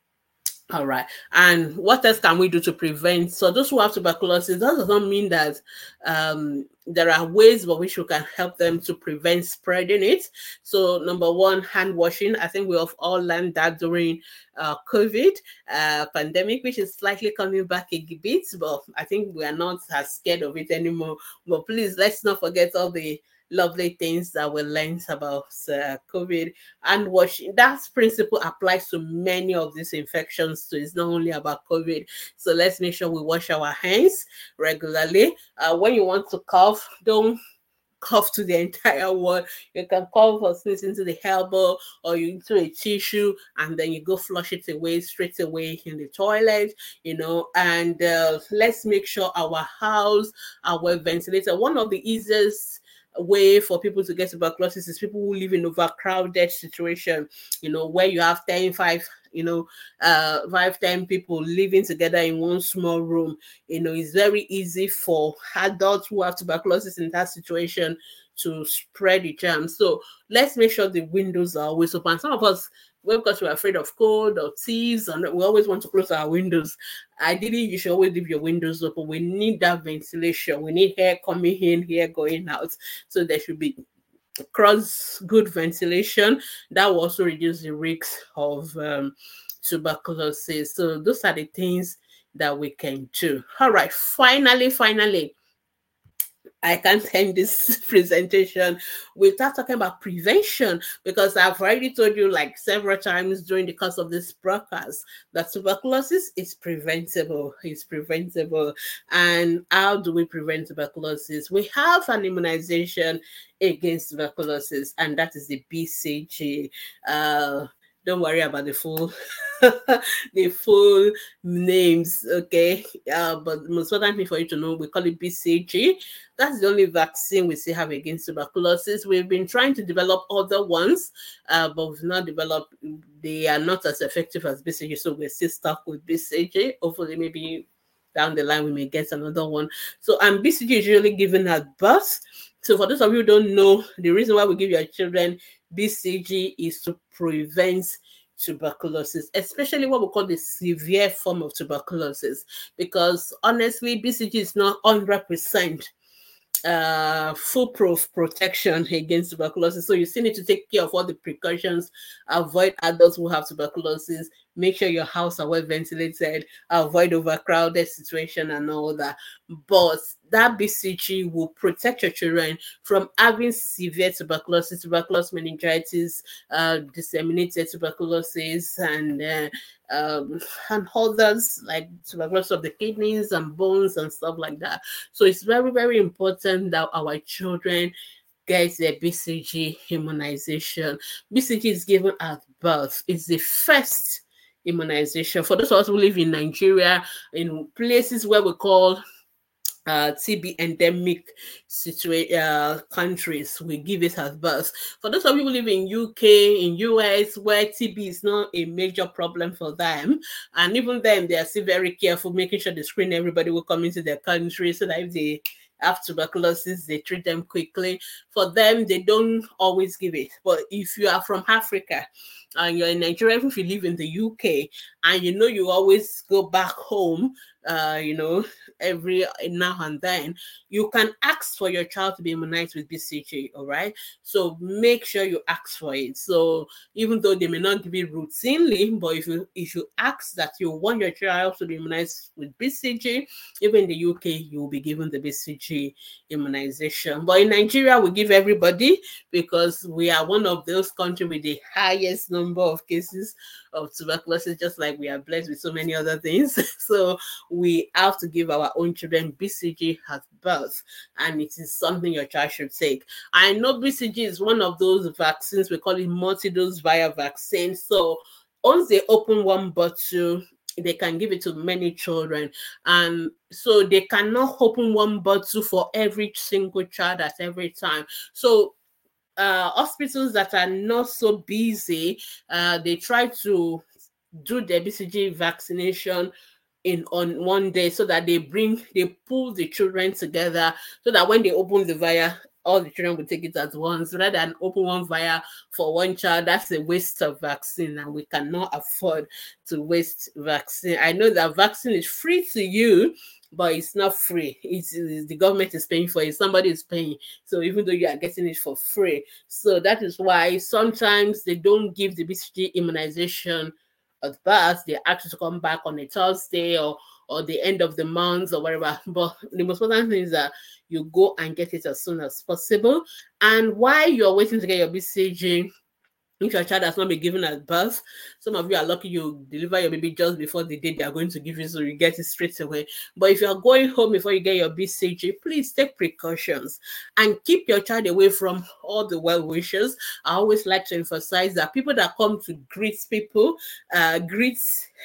all right. And what else can we do to prevent? So those who have tuberculosis, that does not mean that um, there are ways by which we can help them to prevent spreading it. So number one, hand washing. I think we have all learned that during uh, COVID uh, pandemic, which is slightly coming back a bit, but I think we are not as scared of it anymore. But please, let's not forget all the lovely things that we learned about uh, COVID and washing. That principle applies to many of these infections. So it's not only about COVID. So let's make sure we wash our hands regularly. Uh, when you want to cough, don't cough to the entire world. You can cough or sneeze into the elbow or into a tissue, and then you go flush it away straight away in the toilet, you know. And uh, let's make sure our house our ventilator. One of the easiest way for people to get tuberculosis is people who live in overcrowded situation, you know, where you have 10, 5, you know, uh, 5, 10 people living together in one small room. You know, it's very easy for adults who have tuberculosis in that situation to spread the germ. So let's make sure the windows are always open. Some of us well, because we're afraid of cold or thieves, and we always want to close our windows. Ideally, you should always leave your windows open. We need that ventilation. We need air coming in, air going out. So there should be cross good ventilation. That will also reduce the risk of um, tuberculosis. So those are the things that we can do. All right, finally, finally I can't end this presentation without talking about prevention because I've already told you like several times during the course of this broadcast that tuberculosis is preventable. It's preventable. And how do we prevent tuberculosis? We have an immunization against tuberculosis, and that is the BCG. Uh, don't worry about the full the full names okay? Uh, but the most important thing for you to know we call it bcg that's the only vaccine we still have against tuberculosis. We've been trying to develop other ones uh, but we've not developed they are not as effective as bcg so we're still stuck with bcg hopefully maybe down the line we may get another one. So and bcg is usually given at birth. So for those of you who don't know, the reason why we give your children BCG is to prevent tuberculosis, especially what we call the severe form of tuberculosis, because honestly, BCG is not 100% uh, foolproof protection against tuberculosis. So you still need to take care of all the precautions, avoid adults who have tuberculosis, make sure your house are well ventilated, avoid overcrowded situation and all that. But that BCG will protect your children from having severe tuberculosis, tuberculosis meningitis, uh, disseminated tuberculosis, and uh, um, and others like tuberculosis of the kidneys and bones and stuff like that. So it's very, very important that our children get their BCG immunization. BCG is given at birth. It's the first immunization. For those of us who live in Nigeria, in places where we call uh, TB endemic uh, countries, we give it as birth. For those of you who live in UK, in US, where TB is not a major problem for them, and even then they are still very careful, making sure they screen everybody who come into their country so that if they have tuberculosis, they treat them quickly. For them, they don't always give it. But if you are from Africa and you're in Nigeria, if you live in the UK and you know you always go back home, uh, you know, every now and then, you can ask for your child to be immunized with BCG. All right. So make sure you ask for it. So even though they may not give it routinely, but if you if you ask that you want your child to be immunized with BCG, even in the UK, you will be given the BCG immunization. But in Nigeria, we give everybody because we are one of those countries with the highest number of cases of tuberculosis, just like we are blessed with so many other things. so we have to give our own children BCG at birth, and it is something your child should take. I know BCG is one of those vaccines, we call it multi-dose viral vaccine. So once they open one bottle, they can give it to many children and so they cannot open one bottle for every single child at every time so uh, hospitals that are not so busy, uh, they try to do the BCG vaccination in on one day so that they bring they pull the children together so that when they open the vial all the children will take it at once rather than open one vial for one child that's a waste of vaccine and we cannot afford to waste vaccine i know that vaccine is free to you but it's not free. It's, it's, the government is paying for it. Somebody is paying. So even though you are getting it for free, so that is why sometimes they don't give the BCG immunization at. They you to come back on a Thursday or or the end of the month or whatever. But the most important thing is that you go and get it as soon as possible. And while you're waiting to get your BCG if your child has not been given at birth, some of you are lucky you deliver your baby just before the day they are going to give you, so you get it straight away. But if you are going home before you get your BCG, please take precautions and keep your child away from all the well wishers. I always like to emphasize that people that come to greet people, uh,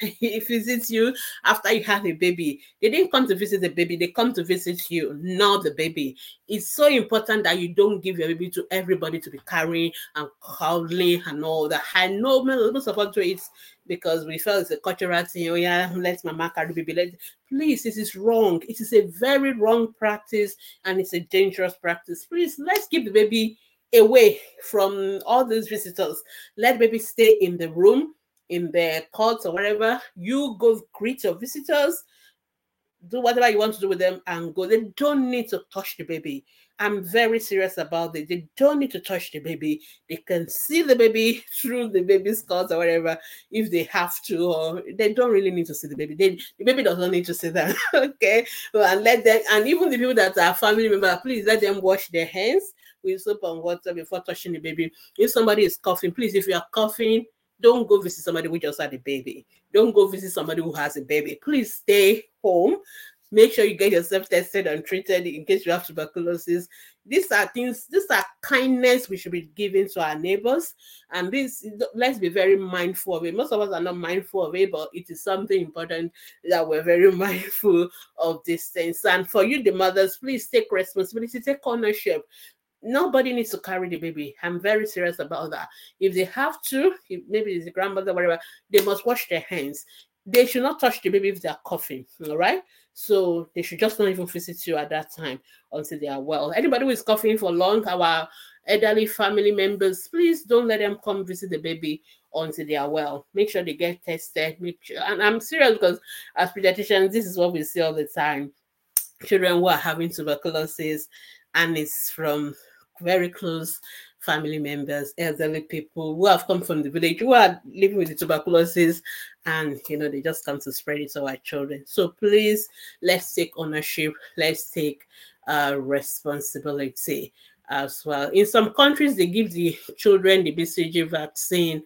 greet visits you after you have a baby. They didn't come to visit the baby, they come to visit you, not the baby. It's so important that you don't give your baby to everybody to be carrying and cuddling and all that. I know most of us do it because we felt it's a cultural thing. Oh, yeah, let mama carry baby. Let please, this is wrong. It is a very wrong practice and it's a dangerous practice. Please, let's give the baby away from all these visitors. Let baby stay in the room in their courts or wherever, you go greet your visitors, do whatever you want to do with them, and go. They don't need to touch the baby. I'm very serious about it. They don't need to touch the baby. They can see the baby through the baby's court or whatever if they have to, or they don't really need to see the baby. They, the baby doesn't need to see that. okay. Well, and let them, and even the people that are family members, please let them wash their hands with soap and water before touching the baby. If somebody is coughing, please, if you are coughing, don't go visit somebody who just had a baby. Don't go visit somebody who has a baby. Please stay home. Make sure you get yourself tested and treated in case you have tuberculosis. These are things, these are kindness we should be giving to our neighbors. And this, let's be very mindful of it. Most of us are not mindful of it, but it is something important that we're very mindful of these things. And for you, the mothers, please take responsibility, take ownership nobody needs to carry the baby. I'm very serious about that. If they have to, if maybe it's the grandmother, whatever, they must wash their hands. They should not touch the baby if they're coughing. All right. So they should just not even visit you at that time until they are well. Anybody who is coughing for long, our elderly family members, please don't let them come visit the baby until they are well. Make sure they get tested. Make sure, and I'm serious because as pediatricians, this is what we see all the time. Children who are having tuberculosis, and it's from very close family members, elderly people who have come from the village who are living with the tuberculosis, and you know they just come to spread it to our children. So please, let's take ownership. Let's take uh, responsibility as well. In some countries, they give the children the BCG vaccine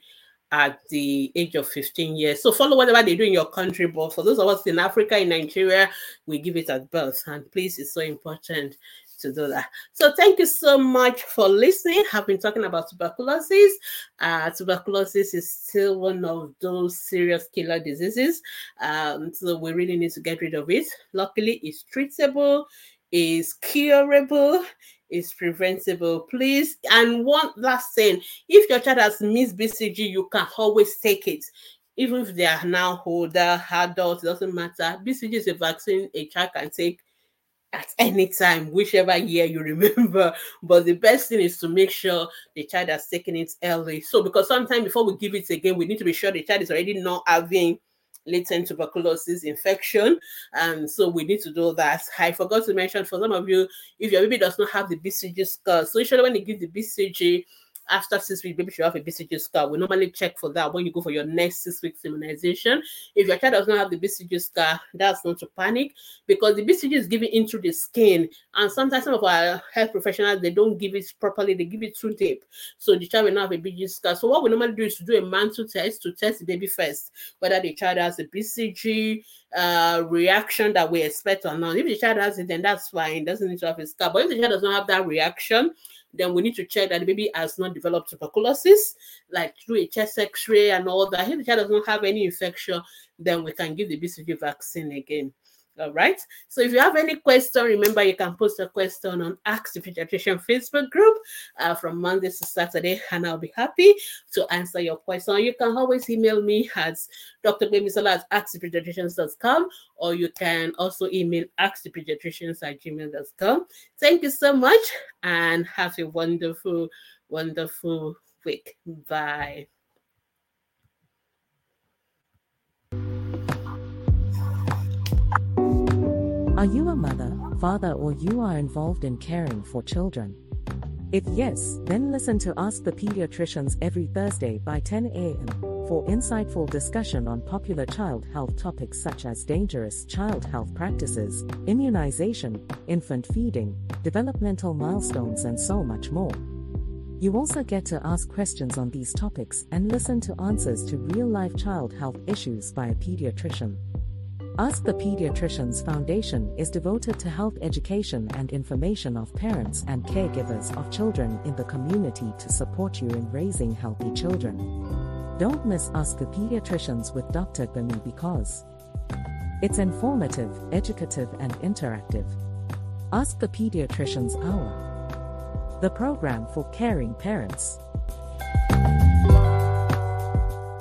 at the age of 15 years. So follow whatever they do in your country. But for those of us in Africa, in Nigeria, we give it at birth. And please, it's so important to do that. So thank you so much for listening. I've been talking about tuberculosis. Uh, tuberculosis is still one of those serious killer diseases. Um, so we really need to get rid of it. Luckily, it's treatable, it's curable, is preventable. Please, and one last thing: if your child has missed BCG, you can always take it. Even if they are now older, adults, it doesn't matter. BCG is a vaccine a child can take at any time, whichever year you remember. But the best thing is to make sure the child has taken it early. So, because sometimes before we give it again, we need to be sure the child is already not having latent tuberculosis infection. And so we need to do that. I forgot to mention for some of you, if your baby does not have the BCG scar, so usually when they give the BCG, after six weeks, baby should have a BCG scar. We normally check for that when you go for your next six weeks immunization. If your child does not have the BCG scar, that's not to panic because the BCG is given into the skin. And sometimes some of our health professionals they don't give it properly, they give it too deep. So the child will not have a BCG scar. So what we normally do is to do a Mantoux test to test the baby first, whether the child has a BCG uh, reaction that we expect or not. If the child has it, then that's fine, doesn't need to have a scar. But if the child does not have that reaction, then we need to check that the baby has not developed tuberculosis, like through a chest x-ray and all that. If the child does not have any infection, then we can give the BCG vaccine again. All right. So if you have any question, remember you can post a question on Ask the Pediatrician Facebook group uh, from Monday to Saturday, and I'll be happy to answer your question. You can always email me at drgbemisola at askthepediatricians.com or you can also email askthepediatricians at gmail.com. Thank you so much and have a wonderful, wonderful week. Bye. Are you a mother, father, or you are involved in caring for children? If yes, then listen to Ask the Pediatricians every Thursday by 10 a.m. for insightful discussion on popular child health topics such as dangerous child health practices, immunization, infant feeding, developmental milestones, and so much more. You also get to ask questions on these topics and listen to answers to real life child health issues by a pediatrician. Ask the Pediatricians Foundation is devoted to health education and information of parents and caregivers of children in the community to support you in raising healthy children. Don't miss Ask the Pediatricians with Dr. Gbemi because it's informative, educative, and interactive. Ask the Pediatricians Hour, the program for caring parents.